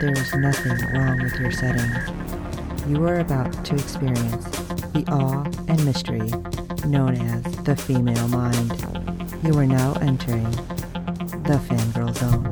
there is nothing wrong with your setting. You are about to experience the awe and mystery known as the female mind. You are now entering the fangirl zone.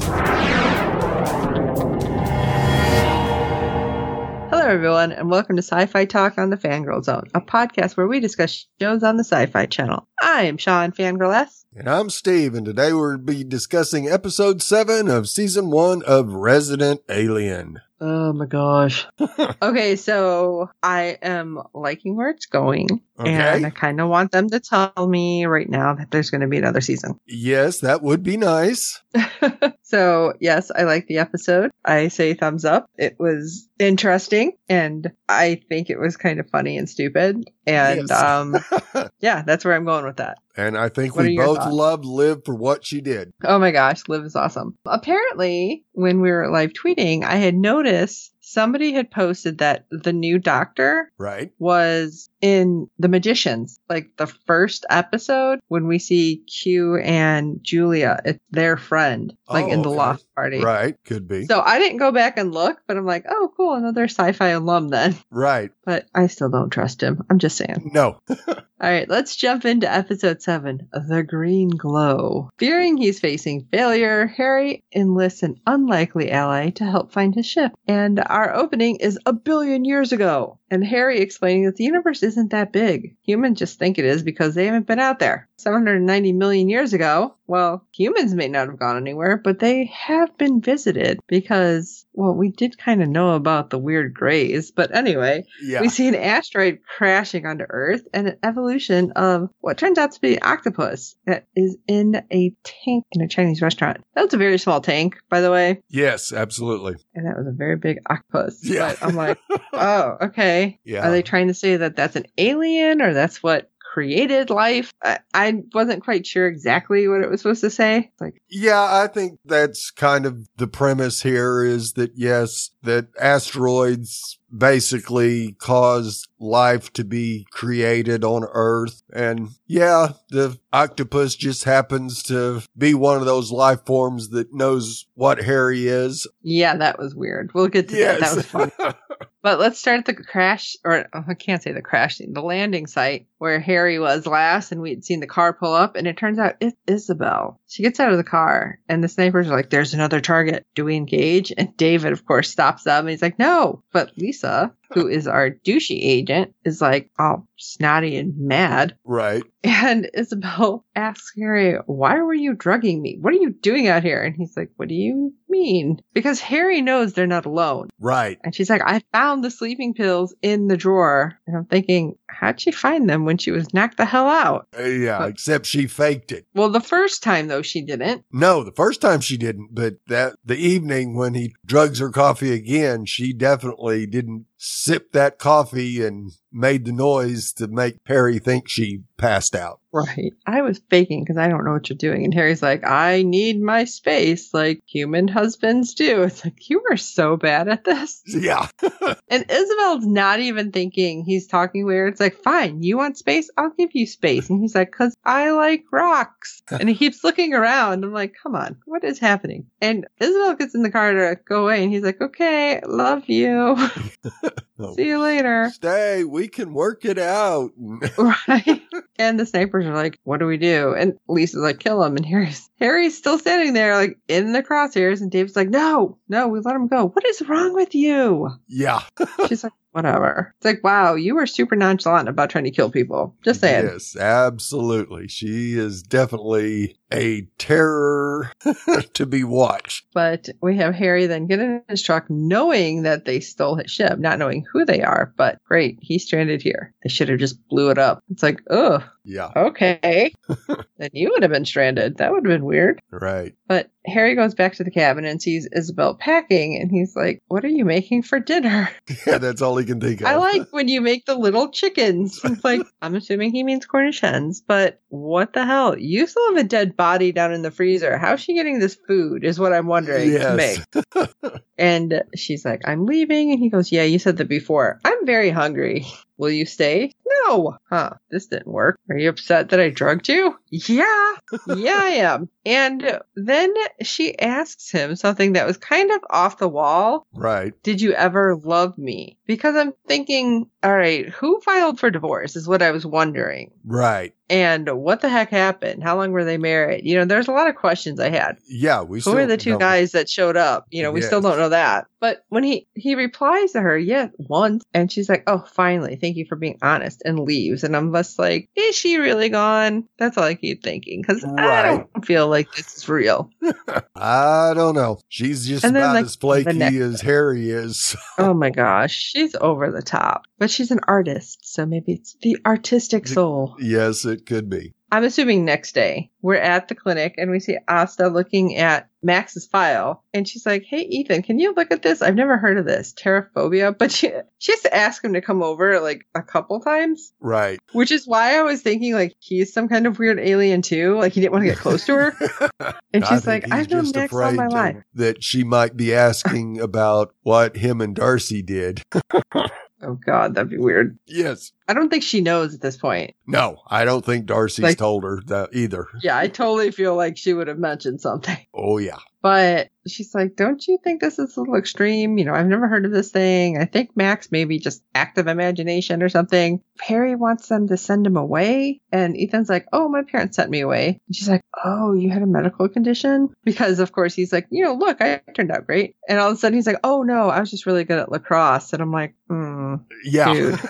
Hello, everyone, and welcome to Sci Fi Talk on the Fangirl Zone, a podcast where we discuss shows on the Sci Fi Channel. I am Sean Fangirl S. And I'm Steve, and today we'll be discussing episode 7 of season 1 of Resident Alien. Oh my gosh. okay, so I am liking where it's going. Okay. And I kind of want them to tell me right now that there's going to be another season. Yes, that would be nice. so, yes, I like the episode. I say thumbs up. It was interesting and I think it was kind of funny and stupid. And Yes. um yeah, that's where I'm going with that. and I think What we both thoughts? loved Liv for what she did. Oh my gosh, Liv is awesome. Apparently, when we were live tweeting, I had noticed somebody had posted that the new doctor Right? was in The Magicians, like the first episode when we see Q and Julia, it's their friend, like Oh, in the oh, okay. loft party. Right. Could be. So I didn't go back and look, but I'm like, oh, cool, another sci-fi alum then. right. But I still don't trust him. I'm just saying. No. All right, let's jump into episode seven The Green Glow. Fearing he's facing failure, Harry enlists an unlikely ally to help find his ship. And our opening is a billion years ago. And Harry explaining that the universe isn't that big. Humans just think it is because they haven't been out there. 790 million years ago, well, humans may not have gone anywhere, but they have been visited because, well, we did kind of know about the weird grays. But anyway, Yeah. we see an asteroid crashing onto Earth and an evolution of what turns out to be an octopus that is in a tank in a Chinese restaurant. That was a very small tank, by the way, yes, absolutely. and that was a very big octopus. Yeah. But I'm like, oh, okay. Yeah. Are they trying to say that that's an alien or that's what created life? I, I wasn't quite sure exactly what it was supposed to say. Like, Yeah, I think that's kind of the premise here is that yes, that asteroids basically caused life to be created on Earth. And yeah, the octopus just happens to be one of those life forms that knows what Harry is. yeah, that was weird. We'll get to that. That was fun. But let's start at the crash, or oh, I can't say the crash scene, the landing site where Harry was last, and we'd seen the car pull up, and it turns out it's Isabel. She gets out of the car, and the snipers are like, "There's another target. Do we engage?" And David, of course, stops them, and he's like, "No." But Lisa, who is our douchey agent, is like all snotty and mad, right. and Isabel asks Harry, Why were you drugging me? What are you doing out here? And he's like, What do you mean? Because Harry knows they're not alone. Right. And she's like, I found the sleeping pills in the drawer. And I'm thinking, How'd she find them when she was knocked the hell out? Yeah, except she faked it. Well, the first time, though, she didn't. No, the first time she didn't, but that the evening when he drugs her coffee again, she definitely didn't sip that coffee and made the noise to make Harry think she passed out. Right. I was faking because I don't know what you're doing. And Harry's like, I need my space like human husbands do. It's like, You are so bad at this. Yeah. And Isabel's not even thinking he's talking weird. It's like, fine, you want space? I'll give you space. And he's like, cause I like rocks. And he keeps looking around. I'm like, come on, what is happening? And Isabel gets in the car to go away and he's like, okay, love you. See you later. Stay, we can work it out. Right. And the snipers are like, what do we do? And Lisa's like, kill him. And Harry's, Harry's still standing there, like in the crosshairs. And Dave's like, no, no, we let him go. What is wrong with you? yeah. She's like, whatever. It's like, wow, you were super nonchalant about trying to kill people. Just saying. Yes, absolutely. She is definitely a terror to be watched. But we have Harry then get in his truck knowing that they stole his ship, not knowing who they are. But great, he's stranded here. They should have just blew it up. It's like, ugh, Yeah, okay. then you would have been stranded. That would have been weird. right. But Harry goes back to the cabin and sees Isabel packing, and he's like, What are you making for dinner? Yeah, that's all he can think of. I like when you make the little chickens. I'm like, I'm assuming he means Cornish hens, but what the hell? You still have a dead body down in the freezer. How's she getting this food? Is what I'm wondering to make. Yes. And she's like, I'm leaving. And he goes, Yeah, you said that before. I'm very hungry. Will you stay? No. Huh. This didn't work. Are you upset that I drugged you? Yeah. Yeah, I am. And then she asks him something that was kind of off the wall. right. Did you ever love me? Because I'm thinking, all right, who filed for divorce is what I was wondering. Right. And what the heck happened? How long were they married? You know, there's a lot of questions I had. Yeah, we Who still are the two guys that showed up? You know, we still don't know that. But when he he replies to her, yeah, once, and she's like, "Oh, finally, thank you for being honest," and leaves. And I'm just like, "Is she really gone?" That's all I keep thinking because I don't feel like this is real. I don't know. She's just then, about like, as flaky as Harry is. oh my gosh, she's over the top, but she's an artist, so maybe it's the artistic soul. yes, it could be. I'm assuming next day we're at the clinic and we see Asta looking at Max's file and she's like, Hey Ethan, can you look at this? I've never heard of this, terraphobia. But she she has to ask him to come over like a couple times. Right. Which is why I was thinking like he's some kind of weird alien too. Like he didn't want to get close to her. And she's like, I've known Max all my life. that she might be asking about what him and Darcy did. Oh god, that'd be weird. Yes. I don't think she knows at this point. No, I don't think Darcy's Like- told her that either. Yeah, I totally feel like she would have mentioned something. Oh yeah. But she's like, Don't you think this is a little extreme? You know, I've never heard of this thing. I think Max maybe just active imagination or something. Harry wants them to send him away. And Ethan's like, Oh, my parents sent me away. And she's like, Oh, you had a medical condition? Because, of course, he's like, You know, look, I turned out great. And all of a sudden he's like, Oh, no, I was just really good at lacrosse. And I'm like, Hmm, Yeah. dude.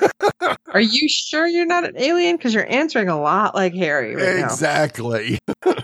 Are you sure you're not an alien? Because you're answering a lot like Harry right now. exactly.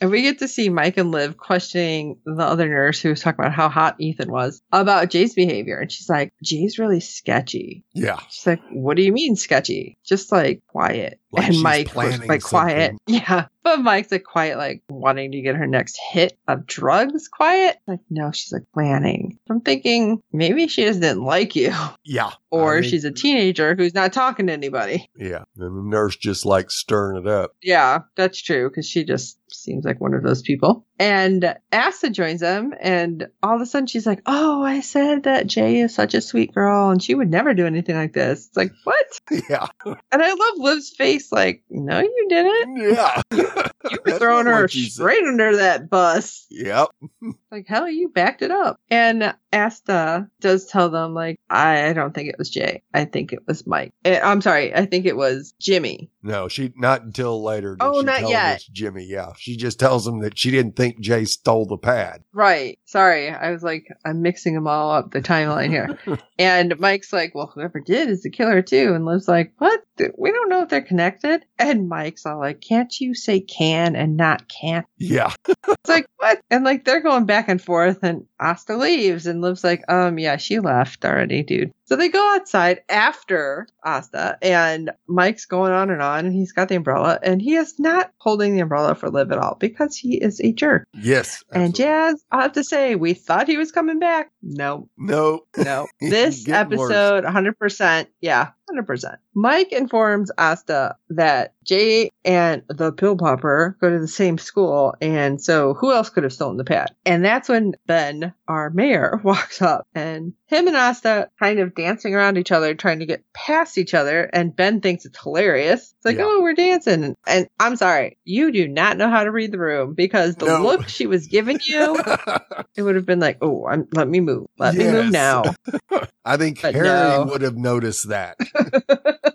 And we get to see Mike and Liv questioning the other nurse who was talking about how hot Ethan was about Jay's behavior. And she's like, Jay's really sketchy. Yeah. She's like, What do you mean sketchy? Just like quiet. Like and Mike was like quiet. something. Yeah. But Mike's like quiet, like wanting to get her next hit of drugs quiet. Like, no, she's like planning. I'm thinking maybe she just didn't like you. Yeah. Or I mean, she's a teenager who's not talking to anybody. Yeah. And the nurse just like stirring it up. Yeah, that's true because she just seems like one of those people. And Asta joins them, and all of a sudden she's like, "Oh, I said that Jay is such a sweet girl, and she would never do anything like this." It's like what? Yeah. And I love Liv's face. Like, no, you didn't. Yeah. You were throwing her straight under that bus. Yep. Like, hell, you backed it up. And Asta does tell them, like, I don't think it was Jay. I think it was Mike. Eh, I'm sorry. I think it was Jimmy. No, she not until later. Oh, she not yet. it's Jimmy. Yeah. She just tells him that she didn't think Jay stole the pad. Right. Sorry. I was like, I'm mixing them all up, the timeline here. and Mike's like, well, whoever did is the killer too. And Liv's like, what? We don't know if they're connected. And Mike's all like, can't you say can and not can't? Yeah. It's like, what? And like, they're going back and forth and Asta leaves and Liv's like, um, yeah, she left already, dude. So they go outside after Asta and Mike's going on and on and he's got the umbrella and he is not holding the umbrella for Liv at all because he is a jerk. Yes. And absolutely. Jazz, I have to say, we thought he was coming back. No, No. no. This Getting worse. episode, 100%. Yeah, 100%. Mike informs Asta that Jay and the pill popper go to the same school. And so who else could have stolen the pad? And that's when Ben, our mayor, walks up and him and Asta kind of dancing around each other, trying to get past each other. And Ben thinks it's hilarious. It's like, Yeah. oh, we're dancing. And, I'm sorry, you do not know how to read the room because the No. look she was giving you, it would have been like, oh, I'm, let me move. Let me move now. I think But Harry no. would have noticed that.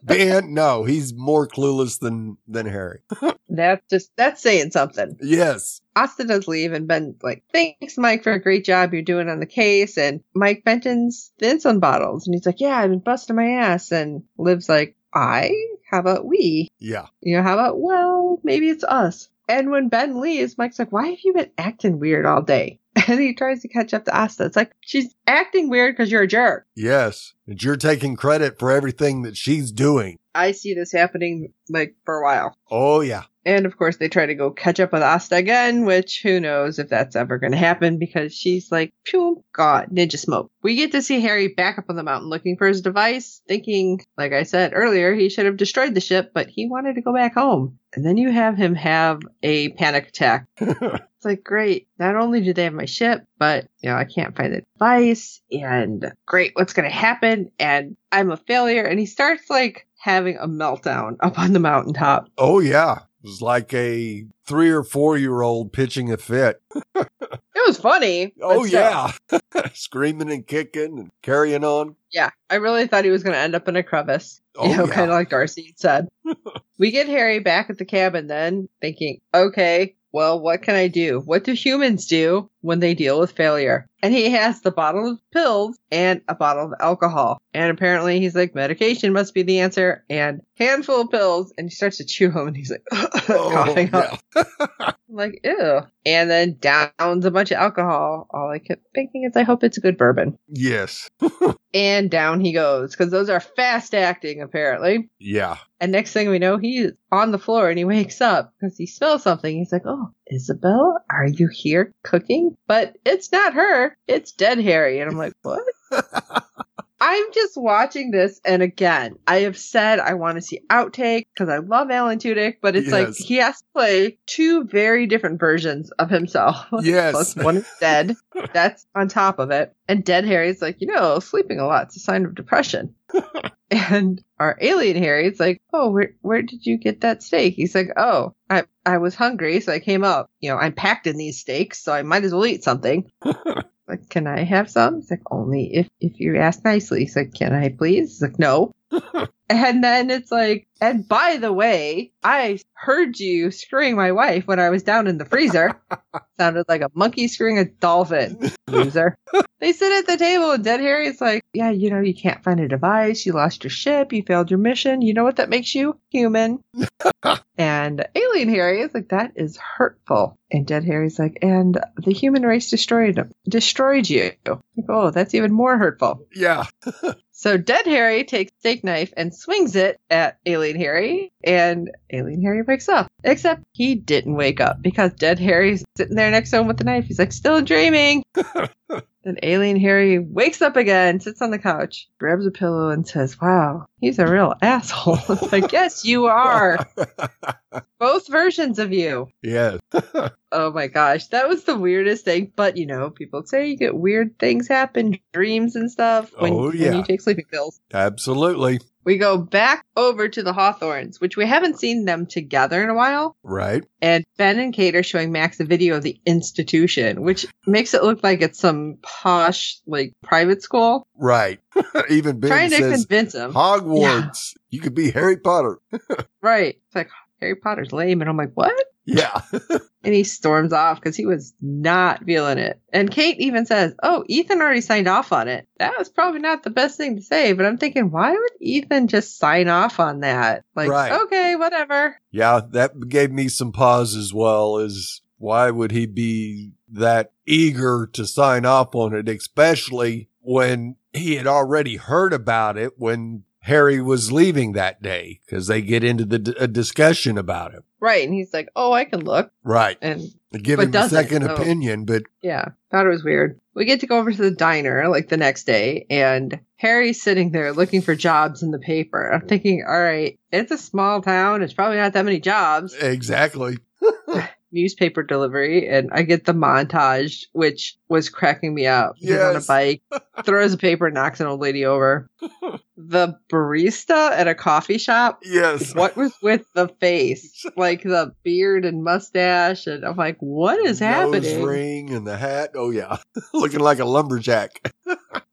Ben, no, he's more clueless than than Harry. That's just, that's saying something. Yes. Asta does leave and Ben like, thanks Mike for a great job you're doing on the case. And Mike Benton's the insulin bottles and he's like, yeah, I've been busting my ass. And Liv's like, I? How about we? Yeah. You know, how about, well, maybe it's us. And when Ben leaves, Mike's like, why have you been acting weird all day? And he tries to catch up to Asta. It's like, she's acting weird because you're a jerk. Yes. And you're taking credit for everything that she's doing. I see this happening like for a while. Oh, yeah. And of course, they try to go catch up with Asta again, which who knows if that's ever going to happen because she's like, phew, God, ninja smoke. We get to see Harry back up on the mountain looking for his device, thinking, like I said earlier, he should have destroyed the ship, but he wanted to go back home. And then you have him have a panic attack. It's like, great. Not only do they have my ship, but, you know, I can't find the device. And great, what's going to happen? And I'm a failure. And he starts like having a meltdown up on the mountaintop. oh, yeah. It was like a three or four year old pitching a fit. It was funny. Oh, yeah. Screaming and kicking and carrying on. Yeah. I really thought he was going to end up in a crevice. Oh, you know, yeah. kind of like Darcy said. we get Harry back at the cabin then, thinking, okay, well, what can I do? What do humans do when they deal with failure? And he has the bottle of pills and a bottle of alcohol. And apparently he's like, medication must be the answer and handful of pills. And he starts to chew them and he's like, oh, coughing oh, up. like, ew. And then downs a bunch of alcohol. All I kept thinking is, I hope it's a good bourbon. Yes. And down he goes because those are fast acting, apparently. Yeah. And next thing we know, he's on the floor and he wakes up because he smells something. He's like, Oh, Isabel, are you here cooking? But it's not her. It's dead Harry. And I'm like, What? I'm just watching this. And again, I have said I want to see outtake because I love Alan Tudyk, but it's like he has to play two very different versions of himself. Yes. Plus one is dead. That's on top of it. And dead Harry's like, you know, sleeping a lot's a sign of depression. and our alien Harry's like, oh, where where did you get that steak? He's like, oh, I I was hungry, so I came up. You know, I'm packed in these steaks, so I might as well eat something. Like, can I have some? It's like, only if if you ask nicely. He's like, can I please? He's like, no. and then it's like, and by the way, I heard you screwing my wife when I was down in the freezer. Sounded like a monkey screwing a dolphin. Loser. they sit at the table and Dead Harry's like, yeah, you know, you can't find a device. You lost your ship. You failed your mission. You know what that makes you? Human. and Alien Harry is like, that is hurtful. And Dead Harry's like, and the human race destroyed destroyed you. Like, oh, that's even more hurtful. Yeah. So Dead Harry takes a steak knife and swings it at Alien Harry, and Alien Harry wakes up. Except he didn't wake up because Dead Harry's sitting there next to him with the knife. He's like, still dreaming. then Alien Harry wakes up again, sits on the couch, grabs a pillow, and says, Wow, he's a real asshole. It's like, yes, you are. Both versions of you. yes. Oh my gosh, that was the weirdest thing. But you know, people say you get weird things happen, dreams and stuff when, Oh, when you take sleeping pills. Absolutely. We go back over to the Hawthornes, which we haven't seen them together in a while. Right. And Ben and Kate are showing Max a video of the institution, which makes it look like it's some posh, like private school. Right. Even Ben trying to says convince him. Hogwarts. You could be Harry Potter. Right. It's like Harry Potter's lame. And I'm like, what? Yeah. And he storms off because he was not feeling it. And Kate even says, Oh, Ethan already signed off on it. That was probably not the best thing to say, but I'm thinking, why would Ethan just sign off on that? Like, Right. okay, whatever. Yeah. That gave me some pause as well as why would he be that eager to sign off on it, especially when he had already heard about it when Harry was leaving that day because they get into the d- a discussion about it. Right. And he's like, Oh, I can look. Right. And Give him a second so- opinion, but yeah, thought it was weird. We get to go over to the diner like the next day, and Harry's sitting there looking for jobs in the paper. I'm thinking, all right, it's a small town. It's probably not that many jobs. exactly. Newspaper delivery, and I get the montage, which was cracking me up. He's on a bike, throws a paper, knocks an old lady over. The barista at a coffee shop Yes. what was with the face? Like the beard and mustache, and I'm like, what is Nose happening? ring and the hat. Oh yeah, looking like a lumberjack.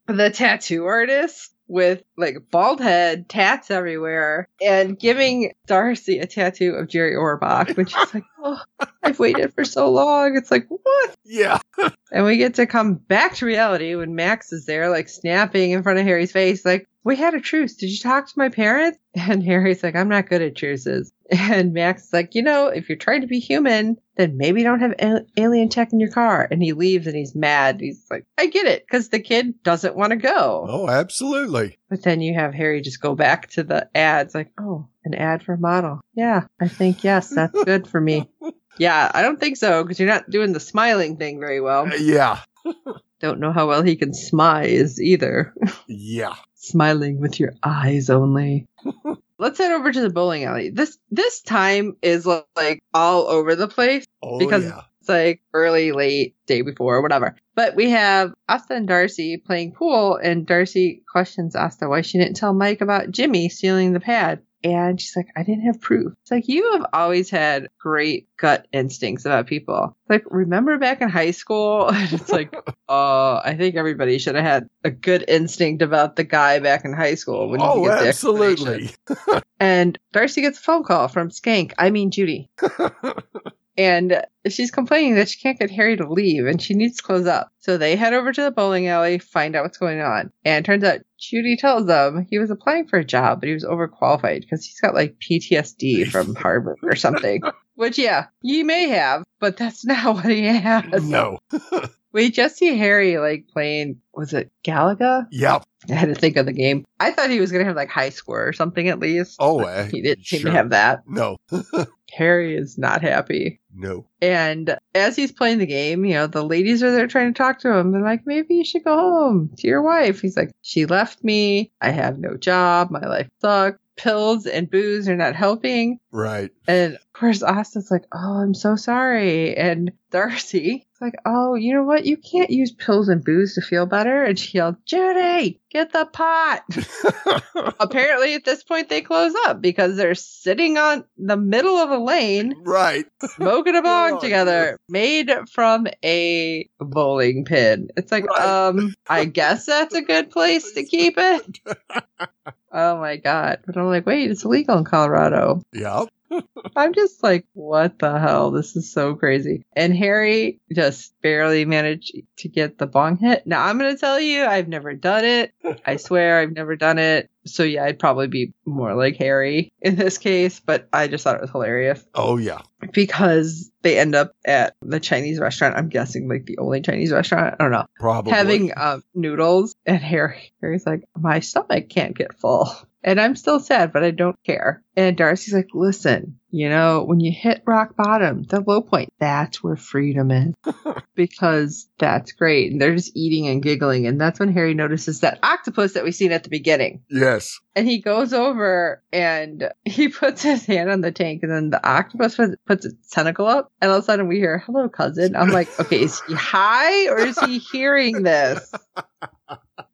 The tattoo artist with like bald head, tats everywhere, and giving Darcy a tattoo of Jerry Orbach, which is like, oh, I've waited for so long. It's like, what? Yeah. And we get to come back to reality when Max is there, like snapping in front of Harry's face, like, we had a truce. Did you talk to my parents? And Harry's like, I'm not good at truces. And Max is like, you know, if you're trying to be human, then maybe don't have alien tech in your car. And he leaves and he's mad. He's like, I get it, because the kid doesn't want to go. Oh, absolutely. But then you have Harry just go back to the ads, like, oh, an ad for a model. Yeah, I think yes, that's good for me. Yeah, I don't think so because you're not doing the smiling thing very well. Uh, Yeah. Don't know how well he can smize either. Yeah. Smiling with your eyes only. Let's head over to the bowling alley. This this time is like all over the place. Oh, Because- yeah. It's like early, late, day before, whatever. But we have Asta and Darcy playing pool, and Darcy questions Asta why she didn't tell Mike about Jimmy stealing the pad. And she's like, I didn't have proof. It's like, you have always had great gut instincts about people. Like, remember back in high school? And it's like, uh, I think everybody should have had a good instinct about the guy back in high school. When you Oh, get the explanation. absolutely. And Darcy gets a phone call from Skank, I mean Judy. And she's complaining that she can't get Harry to leave and she needs to close up. So they head over to the bowling alley, find out what's going on. And turns out Judy tells them he was applying for a job, but he was overqualified because he's got like PTSD from Harvard or something. Which, yeah, he may have, but that's not what he has. no. We just see Harry like playing, was it Galaga? Yep. I had to think of the game. I thought he was going to have like high score or something at least. Oh, uh, he didn't seem to have that. No. Harry is not happy. No. And as he's playing the game, you know, the ladies are there trying to talk to him. They're like, maybe you should go home to your wife. He's like, she left me. I have no job. My life sucks. Pills and booze are not helping. Right. And course, Asta's like, oh, I'm so sorry. And Darcy is like, oh, you know what? You can't use pills and booze to feel better. And she yelled, Judy, get the pot. Apparently, at this point, they close up because they're sitting on the middle of a lane right. smoking a bong Oh, together made from a bowling pin. It's like, Right. um, I guess that's a good place to keep it. oh my god. But I'm like, wait, it's legal in Colorado. Yep. I'm just like, what the hell? This is so crazy. And Harry just barely managed to get the bong hit. Now, I'm going to tell you, I've never done it. I swear I've never done it. So, yeah, I'd probably be more like Harry in this case, but I just thought it was hilarious Oh, yeah. because they end up at the Chinese restaurant. I'm guessing like the only Chinese restaurant. I don't know. Probably. Having um, noodles, and Harry, Harry's like, my stomach can't get full. And I'm still sad, but I don't care. And Darcy's like, listen, you know, when you hit rock bottom, the low point, that's where freedom is. because that's great. And they're just eating and giggling. And that's when Harry notices that octopus that we seen at the beginning. yes. And he goes over and he puts his hand on the tank, and then the octopus puts, puts its tentacle up. And all of a sudden, we hear, Hello, cousin. I'm like, Okay, is he high or is he hearing this?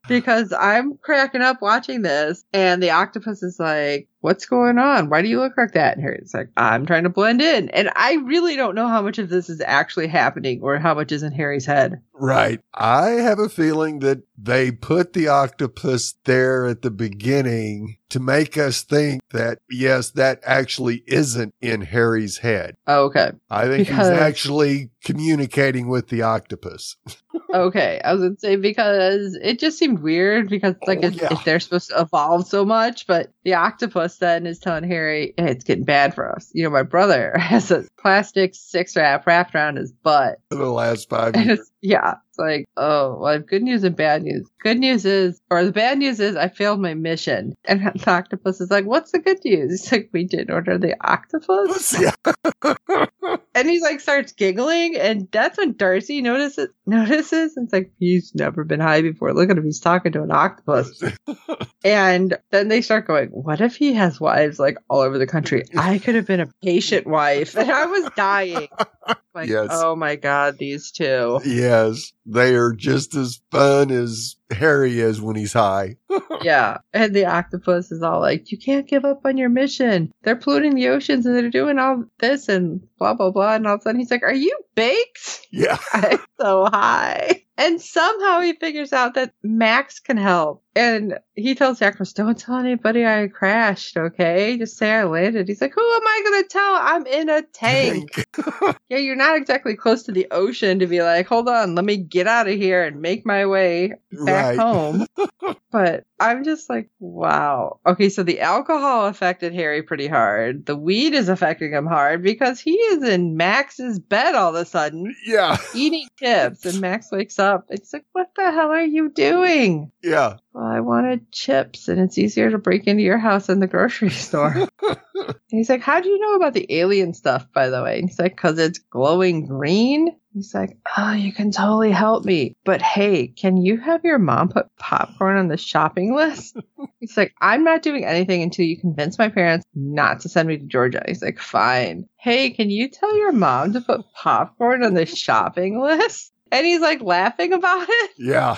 Because I'm cracking up watching this, and the octopus is like, What's going on? Why do you look like that? And Harry's like, I'm trying to blend in. And I really don't know how much of this is actually happening or how much is in Harry's head. Right. I have a feeling that they put the octopus there at the beginning to make us think that, yes, that actually isn't in Harry's head. Oh, okay. I think Because- he's actually communicating with the octopus. Okay, I was gonna say because it just seemed weird because like Oh, if, yeah. they're supposed to evolve so much, but the octopus then is telling Harry hey, it's getting bad for us. You know, my brother has a plastic six wrap wrapped around his butt, For the last five years. yeah, it's like oh, well, I have good news and bad news. Good news is, or the bad news is, I failed my mission. And the octopus is like, what's the good news? He's like, we didn't order the octopus. Yeah. And he's like starts giggling, and that's when Darcy notices notices. It's like he's never been high before. Look at him, he's talking to an octopus. and then they start going, What if he has wives like all over the country? I could have been a patient wife. And I was dying. Like, Yes. oh my god, these two. yes. They are just as fun as Harry is when he's high. yeah. And the octopus is all like, You can't give up on your mission. They're polluting the oceans and they're doing all this and blah blah blah. And all of a sudden he's like, Are you baked? Yeah. I'm so high. And somehow he figures out that Max can help. And he tells Jacros, don't tell anybody I crashed, okay? Just say I landed. He's like, who am I going to tell? I'm in a tank. yeah, you're not exactly close to the ocean to be like, hold on, let me get out of here and make my way back Right. home. but I'm just like, wow. Okay, so the alcohol affected Harry pretty hard. The weed is affecting him hard because he is in Max's bed all of a sudden yeah, eating chips. And Max wakes up. It's like, what the hell are you doing? yeah. Well, I wanted chips, and it's easier to break into your house than the grocery store. and he's like, How do you know about the alien stuff, by the way? And he's like, Because it's glowing green. He's like, Oh, you can totally help me. But hey, can you have your mom put popcorn on the shopping list? he's like, I'm not doing anything until you convince my parents not to send me to Georgia. He's like, Fine. Hey, can you tell your mom to put popcorn on the shopping list? And he's like laughing about it. Yeah.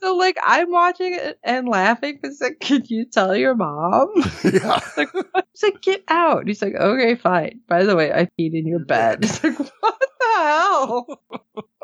So like I'm watching it and laughing because like, could you tell your mom? yeah. Like, he's like, get out. He's like, okay, fine. By the way, I peed in your bed. It's like, what the hell?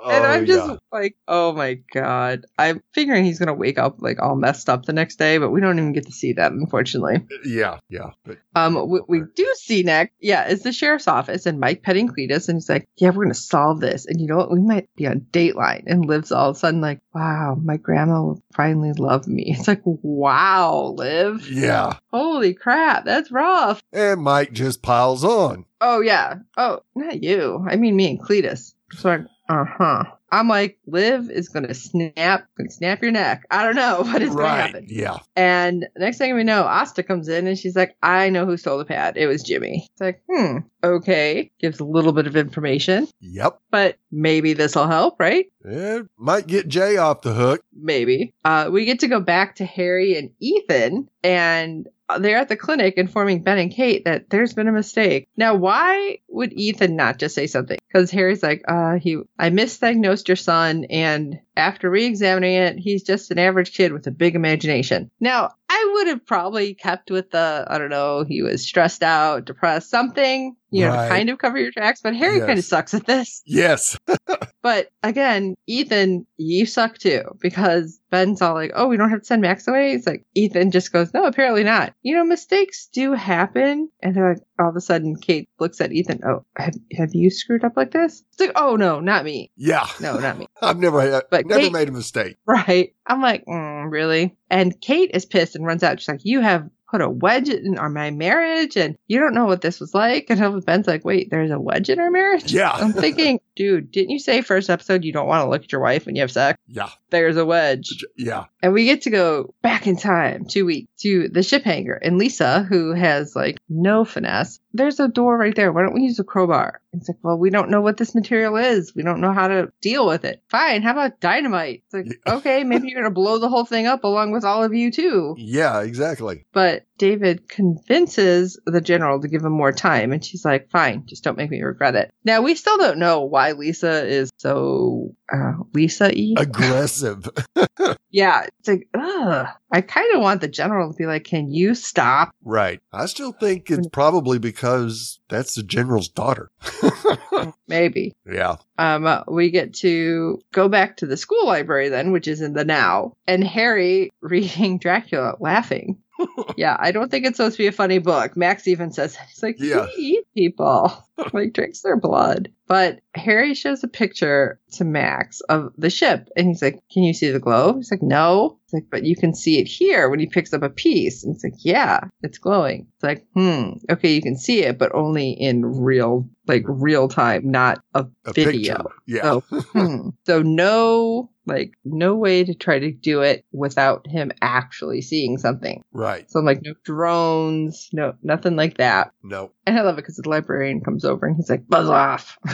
And Oh, I'm just yeah. like, oh my god. I'm figuring he's gonna wake up like all messed up the next day, but we don't even get to see that, unfortunately. Yeah, yeah. But Um, what we do see next, yeah, is the sheriff's office and Mike petting Cletus, and he's like, "Yeah, we're gonna solve this." And you know what? We might be on Dateline. And Liv's all of a sudden like, "Wow, my grandma will finally love me." It's like, "Wow, Liv, yeah. holy crap, that's rough." And Mike just piles on. Oh yeah. Oh, not you. I mean me and Cletus. So, uh huh. I'm like, Liv is gonna snap, gonna snap your neck. I don't know what is gonna happen. Yeah. And next thing we know, Asta comes in and she's like, I know who stole the pad. It was Jimmy. It's like, hmm, okay. Gives a little bit of information, Yep. but maybe this will help, right? It might get Jay off the hook. Maybe. Uh, we get to go back to Harry and Ethan, and they're at the clinic informing Ben and Kate that there's been a mistake. Now, why would Ethan not just say something? Because Harry's like, uh, he, I misdiagnosed your son, and after re-examining it, he's just an average kid with a big imagination. Now, I would have probably kept with the, I don't know, he was stressed out, depressed, something, you know, Right. to kind of cover your tracks. But Harry Yes. kind of sucks at this. Yes. But again, Ethan, you suck too because Ben's all like, "Oh, we don't have to send Max away." It's like Ethan just goes, "No, apparently not." You know, mistakes do happen, and they're like, all of a sudden, Kate looks at Ethan. Oh, have have you screwed up like this? It's like, "Oh no, not me. Yeah. No, not me." I've never had, But never Kate- made a mistake. Right? I'm like, mm, really? And Kate is pissed and runs out. She's like, "You have." Put a wedge in our my marriage, and you don't know what this was like. And Ben's like, "Wait, there's a wedge in our marriage." Yeah. I'm thinking, dude, didn't you say first episode you don't want to look at your wife when you have sex? Yeah. There's a wedge. Yeah. And we get to go back in time two weeks to the ship hangar. And Lisa, who has like no finesse, there's a door right there. Why don't we use a crowbar? It's like, well, we don't know what this material is. We don't know how to deal with it. Fine. How about dynamite? It's like, okay, maybe you're going to blow the whole thing up along with all of you too. Yeah, exactly. But David convinces the general to give him more time. And she's like, fine, just don't make me regret it. Now, we still don't know why Lisa is so uh, Lisa E. Aggressive. Yeah, it's like, ugh. I kind of want the general to be like, can you stop? right. I still think it's probably because that's the general's daughter. Maybe. Yeah. Um, uh, we get to go back to the school library then, which is in the now, and Harry reading Dracula, laughing. yeah, I don't think it's supposed to be a funny book. Max even says he's like, Yeah. he eats people, like drinks their blood. But Harry shows a picture to Max of the ship, and he's like, "Can you see the glow?" He's like, "No." He's like, "But you can see it here when he picks up a piece." And it's like, "Yeah, it's glowing." It's like, "Hmm, okay, you can see it, but only in real, like real time, not a, A video." picture. Yeah. So, hmm. so no, like no way to try to do it without him actually seeing something. Right. So I'm like no drones, no nothing like that. No. And I love it because the librarian comes over and he's like, "Buzz off."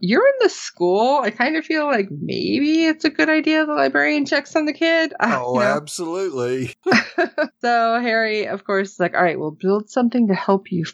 You're in the school. I kind of feel like maybe it's a good idea the librarian checks on the kid. Uh, Oh, you know? absolutely. so Harry, of course, is like, all right, we'll build something to help you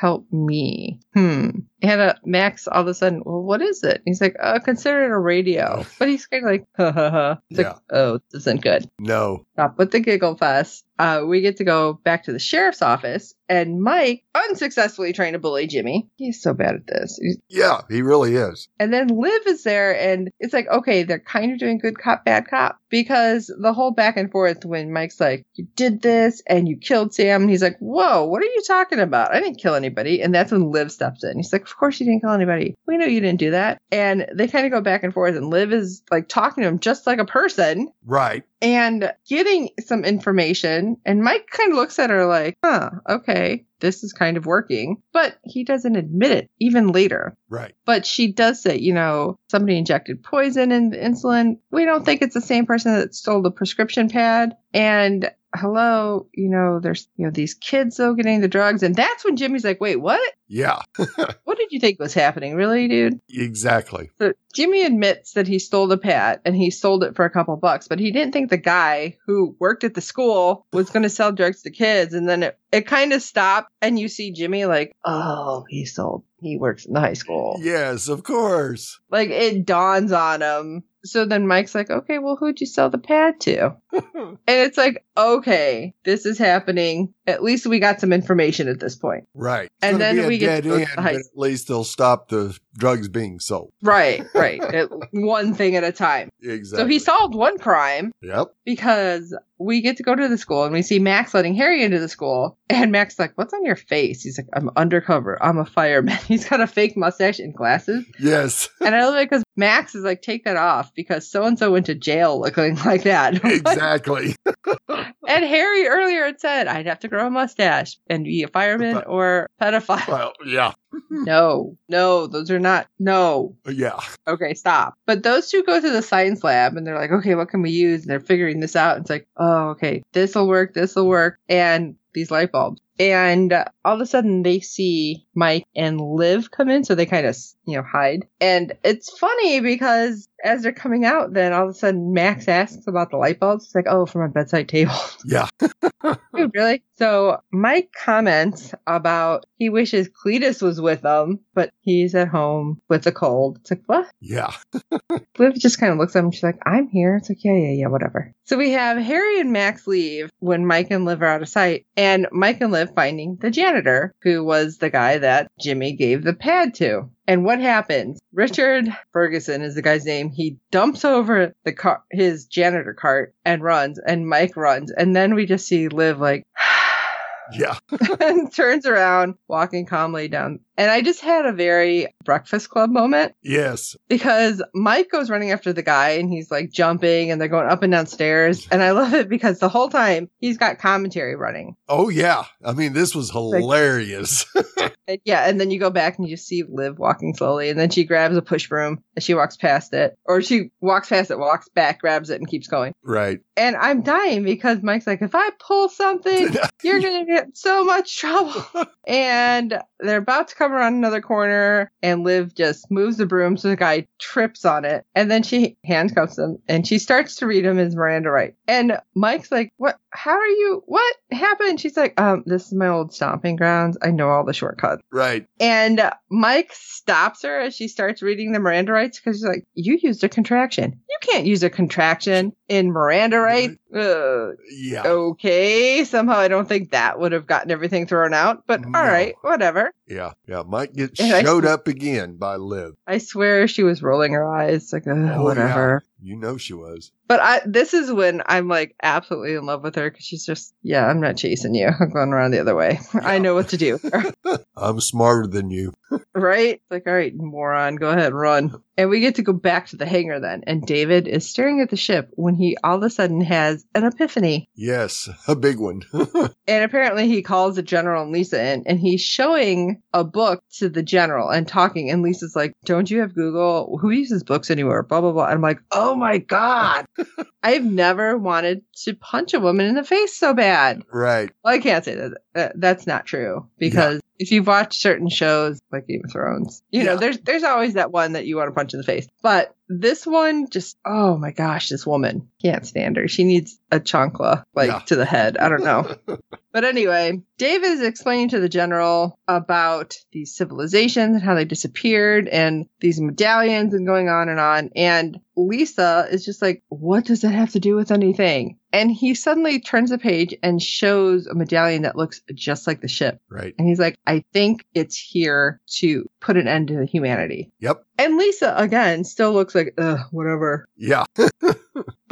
help me. Hmm. And uh, Max, all of a sudden, well, what is it? He's like, uh, consider it a radio. But he's kind of like, ha ha ha. It's Yeah. like, oh, this isn't good. No. stop with the giggle fest. Uh, we get to go back to the sheriff's office, and Mike unsuccessfully trying to bully Jimmy. He's so bad at this. He's- Yeah, he really is. And then Liv is there, and it's like, okay, they're kind of doing good cop, bad cop. Because the whole back and forth when Mike's like, you did this and you killed Sam, and he's like, whoa, what are you talking about? I didn't kill anybody. And that's when Liv steps in. He's like, of course you didn't kill anybody. We know you didn't do that. And they kind of go back and forth, and Liv is like talking to him just like a person Right. and getting some information. And Mike kind of looks at her like, huh, okay, this is kind of working. But he doesn't admit it even later. Right. But she does say, you know, somebody injected poison in the insulin. We don't think it's the same person that stole the prescription pad. And hello, you know, there's, you know, these kids though getting the drugs. And that's when Jimmy's like, wait, what? Yeah, What did you think was happening? Really, dude? exactly. So Jimmy admits that he stole the pad and he sold it for a couple bucks, but he didn't think the guy who worked at the school was going to sell drugs to kids. And then it, it kind of stopped and you see Jimmy like, oh, he sold, he works in the high school. Yes, of course. Like it dawns on him. So then Mike's like, okay, well, who'd you sell the pad to? And it's like, okay, this is happening. At least we got some information at this point. Right. It's And then we get dead to end, the high- at least they'll stop the drugs being sold. Right, right. It- one thing at a time. Exactly. So he solved one crime Yep. because we get to go to the school and we see Max letting Harry into the school. And Max like, What's on your face? He's like, I'm undercover. I'm a fireman. He's got a fake mustache and glasses. Yes. And I love it because Max is like, Take that off because so and so went to jail looking like that. exactly. and Harry earlier had said, I'd have to grow a mustache and be a fireman But- or pedophile. well, yeah. no, no, those are not, no. Yeah. okay, stop. But those two go to the science lab and they're like, okay, what can we use? And they're figuring this out. It's like, oh, okay, this will work, this will work. And these light bulbs. And all of a sudden they see Mike and Liv come in. So they kind of, you know, hide. And it's funny because as they're coming out, then all of a sudden Max asks about the light bulbs. It's like, oh, from my bedside table. Yeah. Dude, really? So Mike comments about he wishes Cletus was with them, but he's at home with a cold. It's like, what? Yeah. Liv just kind of looks at him. She's like, I'm here. It's like, yeah, yeah, yeah, whatever. So we have Harry and Max leave when Mike and Liv are out of sight, and Mike and Liv finding the janitor, who was the guy that Jimmy gave the pad to. And what happens? Richard Ferguson is the guy's name. He dumps over the car, his janitor cart, and runs, and Mike runs, and then we just see Liv like. Yeah. and turns around, walking calmly down. And I just had a very Breakfast Club moment Yes. because Mike goes running after the guy and he's like jumping and they're going up and down stairs. And I love it because the whole time he's got commentary running. Oh, yeah. I mean, this was hilarious. And yeah, and then you go back and you see Liv walking slowly, and then she grabs a push broom and she walks past it, or she walks past it, walks back, grabs it, and keeps going. right. And I'm dying because Mike's like, if I pull something, you're gonna get so much trouble. and they're about to come around another corner, and Liv just moves the broom so the guy trips on it, and then she handcuffs him, and she starts to read him his Miranda right. And Mike's like, "What? How are you? What happened?" She's like, "Um, this is my old stomping grounds. I know all the shortcuts." right. And uh, Mike stops her as she starts reading the Miranda rights because she's like, "You used a contraction. You can't use a contraction in Miranda rights." Uh, Yeah. okay. Somehow I don't think that would have gotten everything thrown out, but No. all right, whatever. Yeah. Yeah. Mike gets And I- showed up again by Liv. I swear she was rolling her eyes like, "Ugh, Oh, whatever. You know she was. But I, this is when I'm like absolutely in love with her because she's just, yeah, I'm not chasing you. I'm going around the other way. I know what to do. I'm smarter than you. Right? It's like, all right, moron, go ahead, run. And we get to go back to the hangar then. And David is staring at the ship when he all of a sudden has an epiphany. Yes. A big one. And apparently he calls the general and Lisa in and he's showing a book to the general and talking. And Lisa's like, Don't you have Google? Who uses books anymore? Blah, blah, blah. And I'm like, Oh my God. I've never wanted to punch a woman in the face so bad. right. Well, I can't say that that's not true because if you've watched certain shows like Game of Thrones, you know, Yeah. there's there's always that one that you want to punch in the face. But this one, just oh my gosh, this woman can't stand her. She needs a chancla like Yeah. to the head. I don't know. But anyway, Dave is explaining to the general about these civilizations and how they disappeared and these medallions and going on and on. And Lisa is just like, what does that have to do with anything? And he suddenly turns the page and shows a medallion that looks just like the ship. Right. And he's like, I think it's here to put an end to humanity. Yep. And Lisa, again, still looks like, ugh, whatever. Yeah.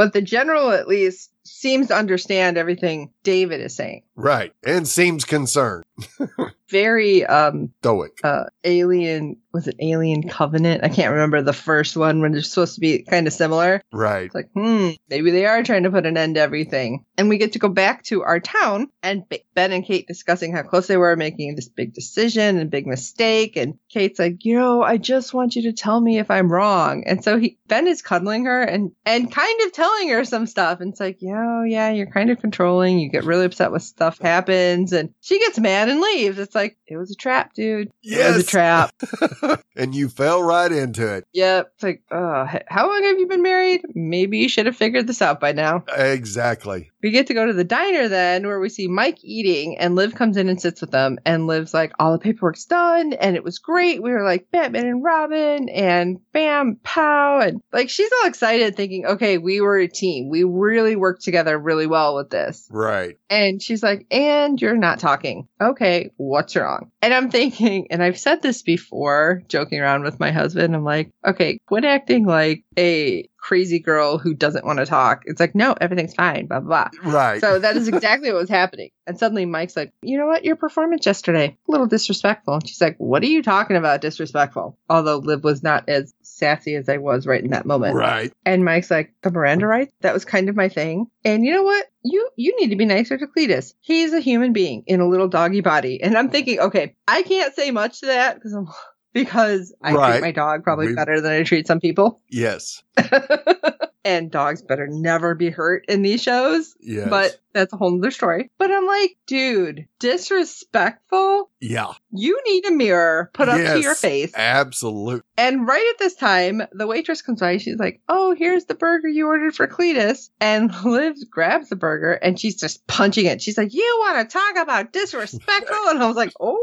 But the general, at least, seems to understand everything David is saying. Right. And seems concerned. Very um Stoic. uh alien was it Alien Covenant? I can't remember the first one when they're supposed to be kind of similar. Right. It's like, hmm, maybe they are trying to put an end to everything. And we get to go back to our town and Ben and Kate discussing how close they were making this big decision and big mistake. And Kate's like, you know, I just want you to tell me if I'm wrong. And so he, Ben is cuddling her and, and kind of telling her some stuff. And it's like, yeah, yeah, you're kind of controlling. You get really upset when stuff happens. And she gets mad and leaves. It's like, it was a trap, dude. It was a trap. and you fell right into it. Yep. It's like, uh, how long have you been married? Maybe you should have figured this out by now. Exactly. We get to go to the diner then, where we see Mike eating, and Liv comes in and sits with them. And Liv's like, all the paperwork's done, and it was great. We were like Batman and Robin, and bam, pow, and like she's all excited, thinking, okay, we were a team. We really worked together really well with this. Right. And she's like, and you're not talking. Okay, what's wrong? And I'm thinking, and I've said this before, joking around with my husband. I'm like, okay, quit acting like a crazy girl who doesn't want to talk. It's like, no, everything's fine, blah, blah, blah. Right. So that is exactly what was happening. And suddenly Mike's like, you know what? Your performance yesterday, a little disrespectful. And she's like, what are you talking about disrespectful? Although Liv was not as sassy as I was right in that moment. right. And Mike's like, the Miranda rights? That was kind of my thing. And you know what? You you need to be nicer to Cletus. He's a human being in a little doggy body. And I'm thinking, okay, I can't say much to that because I'm because I Right. treat my dog probably We- better than I treat some people. Yes. and dogs better never be hurt in these shows. Yes. But that's a whole other story. But I'm like, dude, disrespectful? yeah. You need a mirror put up to your face. Absolute. And right at this time, the waitress comes by. She's like, "Oh, here's the burger you ordered for Cletus." And Liv grabs the burger and she's just punching it. She's like, "You want to talk about disrespectful?" And I was like, "Oh,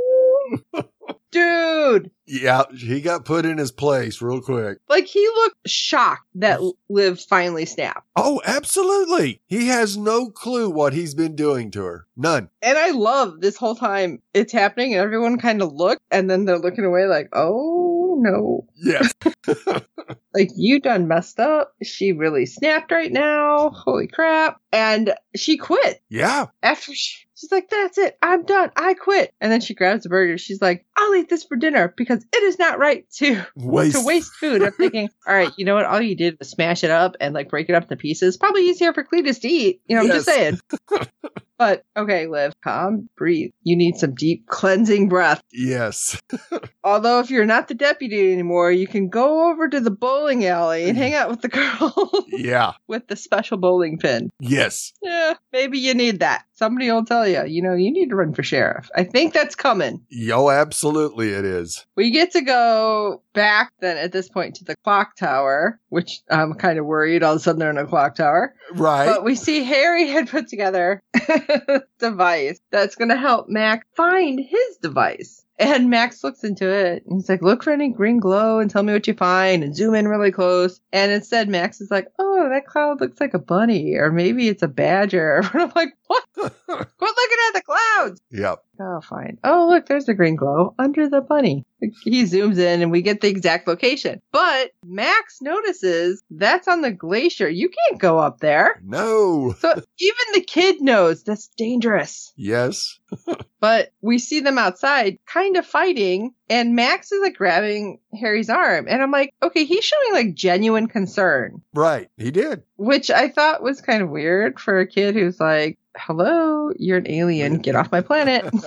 dude!" Yeah. He got put in his place real quick. Like he looked shocked that Liv finally snapped. Oh, absolutely. He has no clue what he's been doing to her. None. And I love this whole time it's happening, and everyone kind of look, and then they're looking away, like, "Oh no." Yes. like you done messed up. She really snapped right now. Holy crap. And she quit. yeah. After she, she's like, that's it. I'm done. I quit. And then she grabs the burger. She's like, I'll eat this for dinner because it is not right to Waste. to waste food. I'm thinking, all right, you know what? All you did was smash it up and like break it up into pieces. Probably easier for Cletus to eat. You know, I'm just saying. but okay, Liv, calm, breathe. You need some deep cleansing breath. Yes. Although if you're not the deputy anymore, you can go over to the bowling alley and mm. hang out with the girl Yeah. with the special bowling pin. Yes. Yeah, maybe you need that. Somebody will tell you, you know, you need to run for sheriff. I think that's coming. Yo, absolutely it is. We get to go back then at this point to the clock tower, which I'm kind of worried all of a sudden they're in a clock tower. Right. But we see Harry had put together a device that's going to help Max find his device. And Max looks into it and he's like, look for any green glow and tell me what you find and zoom in really close. And instead, Max is like, oh, that cloud looks like a bunny or maybe it's a badger. And I'm like, what? Quit looking at the clouds. yep. Oh, fine. Oh, look, there's the green glow under the bunny. He zooms in and we get the exact location. But Max notices that's on the glacier. You can't go up there. No. So even the kid knows that's dangerous. Yes. But we see them outside kind of fighting, and Max is like grabbing Harry's arm. And I'm like, okay, he's showing like genuine concern, Right. He did. which I thought was kind of weird for a kid who's like, hello, you're an alien, get off my planet.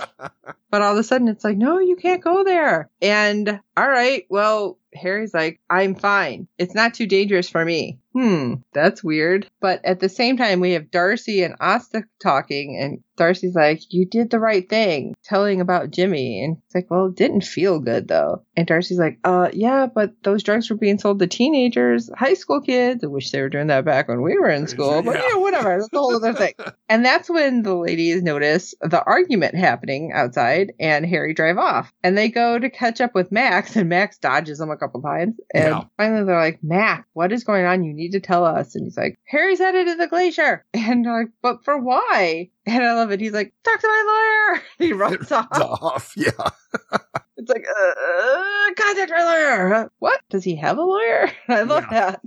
But all of a sudden it's like, no, you can't go there. And all right, well, Harry's like, I'm fine. It's not too dangerous for me. Hmm, that's weird. But at the same time, we have Darcy and Asta talking, and Darcy's like, You did the right thing, telling about Jimmy. And it's like, Well, it didn't feel good though. And Darcy's like, Uh, yeah, but those drugs were being sold to teenagers, high school kids. I wish they were doing that back when we were in school, but Yeah. yeah, whatever. That's a whole other thing. And that's when the ladies notice the argument happening outside and Harry drive off. And they go to catch up with Max, and Max dodges them couple times. And Yeah. finally they're like, Max, what is going on? You need to tell us. And he's like, Harry's headed to the glacier. And they're like, but for why? And I love it. He's like, talk to my lawyer. He runs off. Off. Yeah. It's like, uh, contact my lawyer. What? Does he have a lawyer? I love that.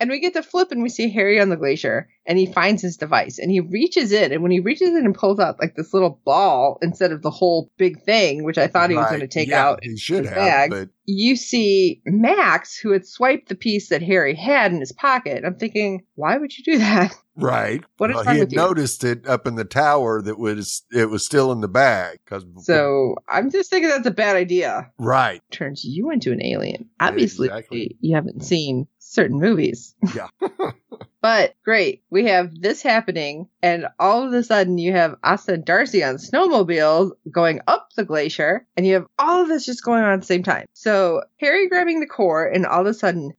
and we get to flip and we see Harry on the glacier and he finds his device and he reaches in. And when he reaches in and pulls out like this little ball instead of the whole big thing, which I thought he was going to take Yeah, out, He should have, bag. but you see Max who had swiped the piece that Harry had in his pocket. I'm thinking, why would you do that? right. what well, he had noticed it up in the tower that was it was still in the bag because So I'm just thinking that's a bad idea. right. turns you into an alien. Obviously, Exactly. you haven't seen certain movies. Yeah. but great, we have this happening, and all of a sudden you have Asta and Darcy on snowmobiles going up the glacier, and you have all of this just going on at the same time. So Harry grabbing the core, and all of a sudden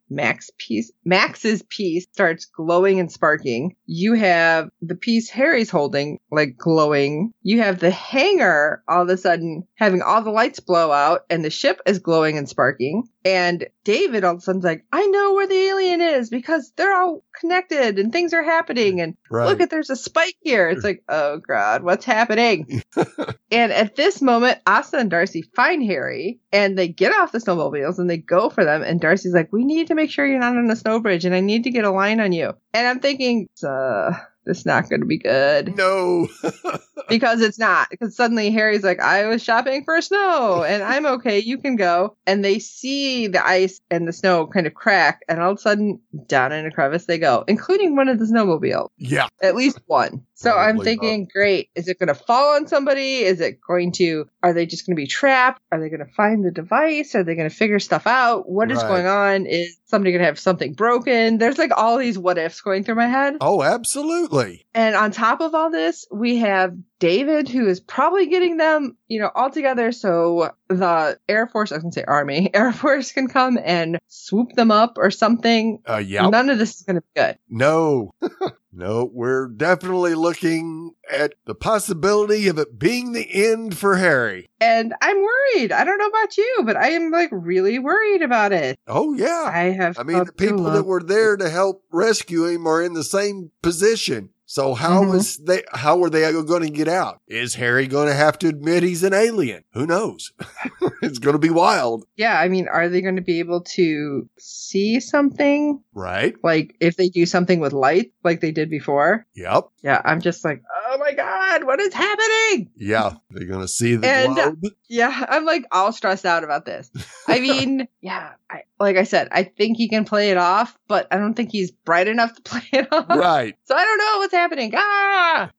piece, Max's piece starts glowing and sparking. You have the piece Harry's holding like glowing. You have the hangar all of a sudden having all the lights blow out, and the ship is glowing and sparking. And David all of a sudden's like, I know where the alien is because they're all connected and things are happening. And Right. look at there's a spike here. It's like, oh god, what's happening? and at this moment, Asta and Darcy find Harry and they get off the snowmobiles and they go for them. And Darcy's like, we need to make sure you're not on a snow bridge and I need to get a line on you. And I'm thinking, uh, this is not going to be good no. because it's not. Because suddenly Harry's like, I was shopping for snow and I'm okay. You can go. And they see the ice and the snow kind of crack. And all of a sudden, down in a crevice they go, including one of the snowmobiles yeah. at least one. So I'm thinking, great. Is it going to fall on somebody? Is it going to, are they just going to be trapped? Are they going to find the device? Are they going to figure stuff out? What is Right. going on? Is somebody going to have something broken? There's like all these what ifs going through my head. Oh, absolutely. And on top of all this, we have David, who is probably getting them, you know, all together so the Air Force, I was going to say Army, Air Force can come and swoop them up or something. Uh, yeah. None of this is going to be good. No. no, we're definitely looking at the possibility of it being the end for Harry. And I'm worried. I don't know about you, but I am like really worried about it. Oh, yeah. I have. I mean, the people that were there to help rescue him are in the same position. So how Mhm. is they? How are they going to get out? Is Harry going to have to admit he's an alien? Who knows? it's going to be wild, Yeah, I mean, are they going to be able to see something? right? Like if they do something with light, like they did before? Yep. Yeah, I'm just like, oh my god, what is happening? Yeah, they're going to see the And, uh, globe. Yeah, I'm like all stressed out about this. I mean, yeah, I, like I said, I think he can play it off, but I don't think he's bright enough to play it off. right. So I don't know what's happening. Ah!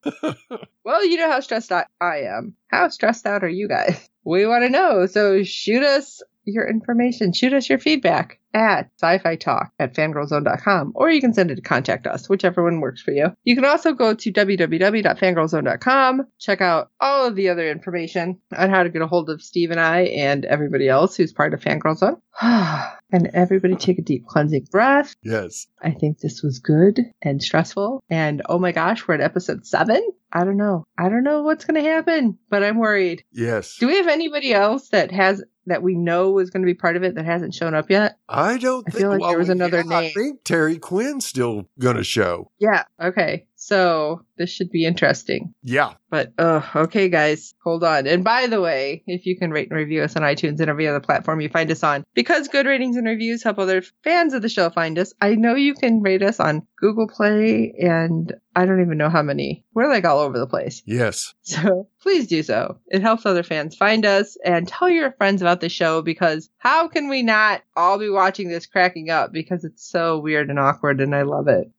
well, you know how stressed out I am. How stressed out are you guys? We want to know. So shoot us your information. Shoot us your feedback at sci-fi talk at fangirlzone.com or you can send it to contact us, whichever one works for you. You can also go to www.fangirlzone.com, check out all of the other information on how to get a hold of Steve and I and everybody else who's part of Fangirl Zone. and everybody take a deep cleansing breath. Yes. I think this was good and stressful. And oh my gosh, we're at episode seven. I don't know. I don't know what's going to happen, but I'm worried. Yes. Do we have anybody else that has that we know is going to be part of it that hasn't shown up yet? I don't I think feel like there was another yeah, I think Terry Quinn's still going to show. Yeah. Okay. So this should be interesting. Yeah. But uh okay guys, hold on. And by the way, if you can rate and review us on iTunes and every other platform you find us on, because good ratings and reviews help other fans of the show find us, I know you can rate us on Google Play and I don't even know how many. We're like all over the place. Yes. So please do so. It helps other fans find us and tell your friends about the show because how can we not all be watching this cracking up because it's so weird and awkward and I love it.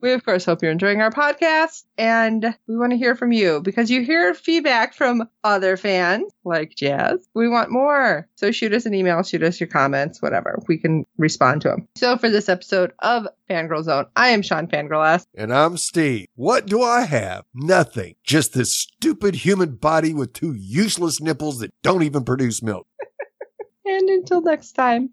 We, of course, hope you're enjoying our podcast and we want to hear from you because you hear feedback from other fans like Jazz. We want more. So shoot us an email, shoot us your comments, whatever. We can respond to them. So for this episode of Fangirl Zone, I am Sean Fangirl S. And I'm Steve. What do I have? Nothing. Just this stupid human body with two useless nipples that don't even produce milk. And until next time.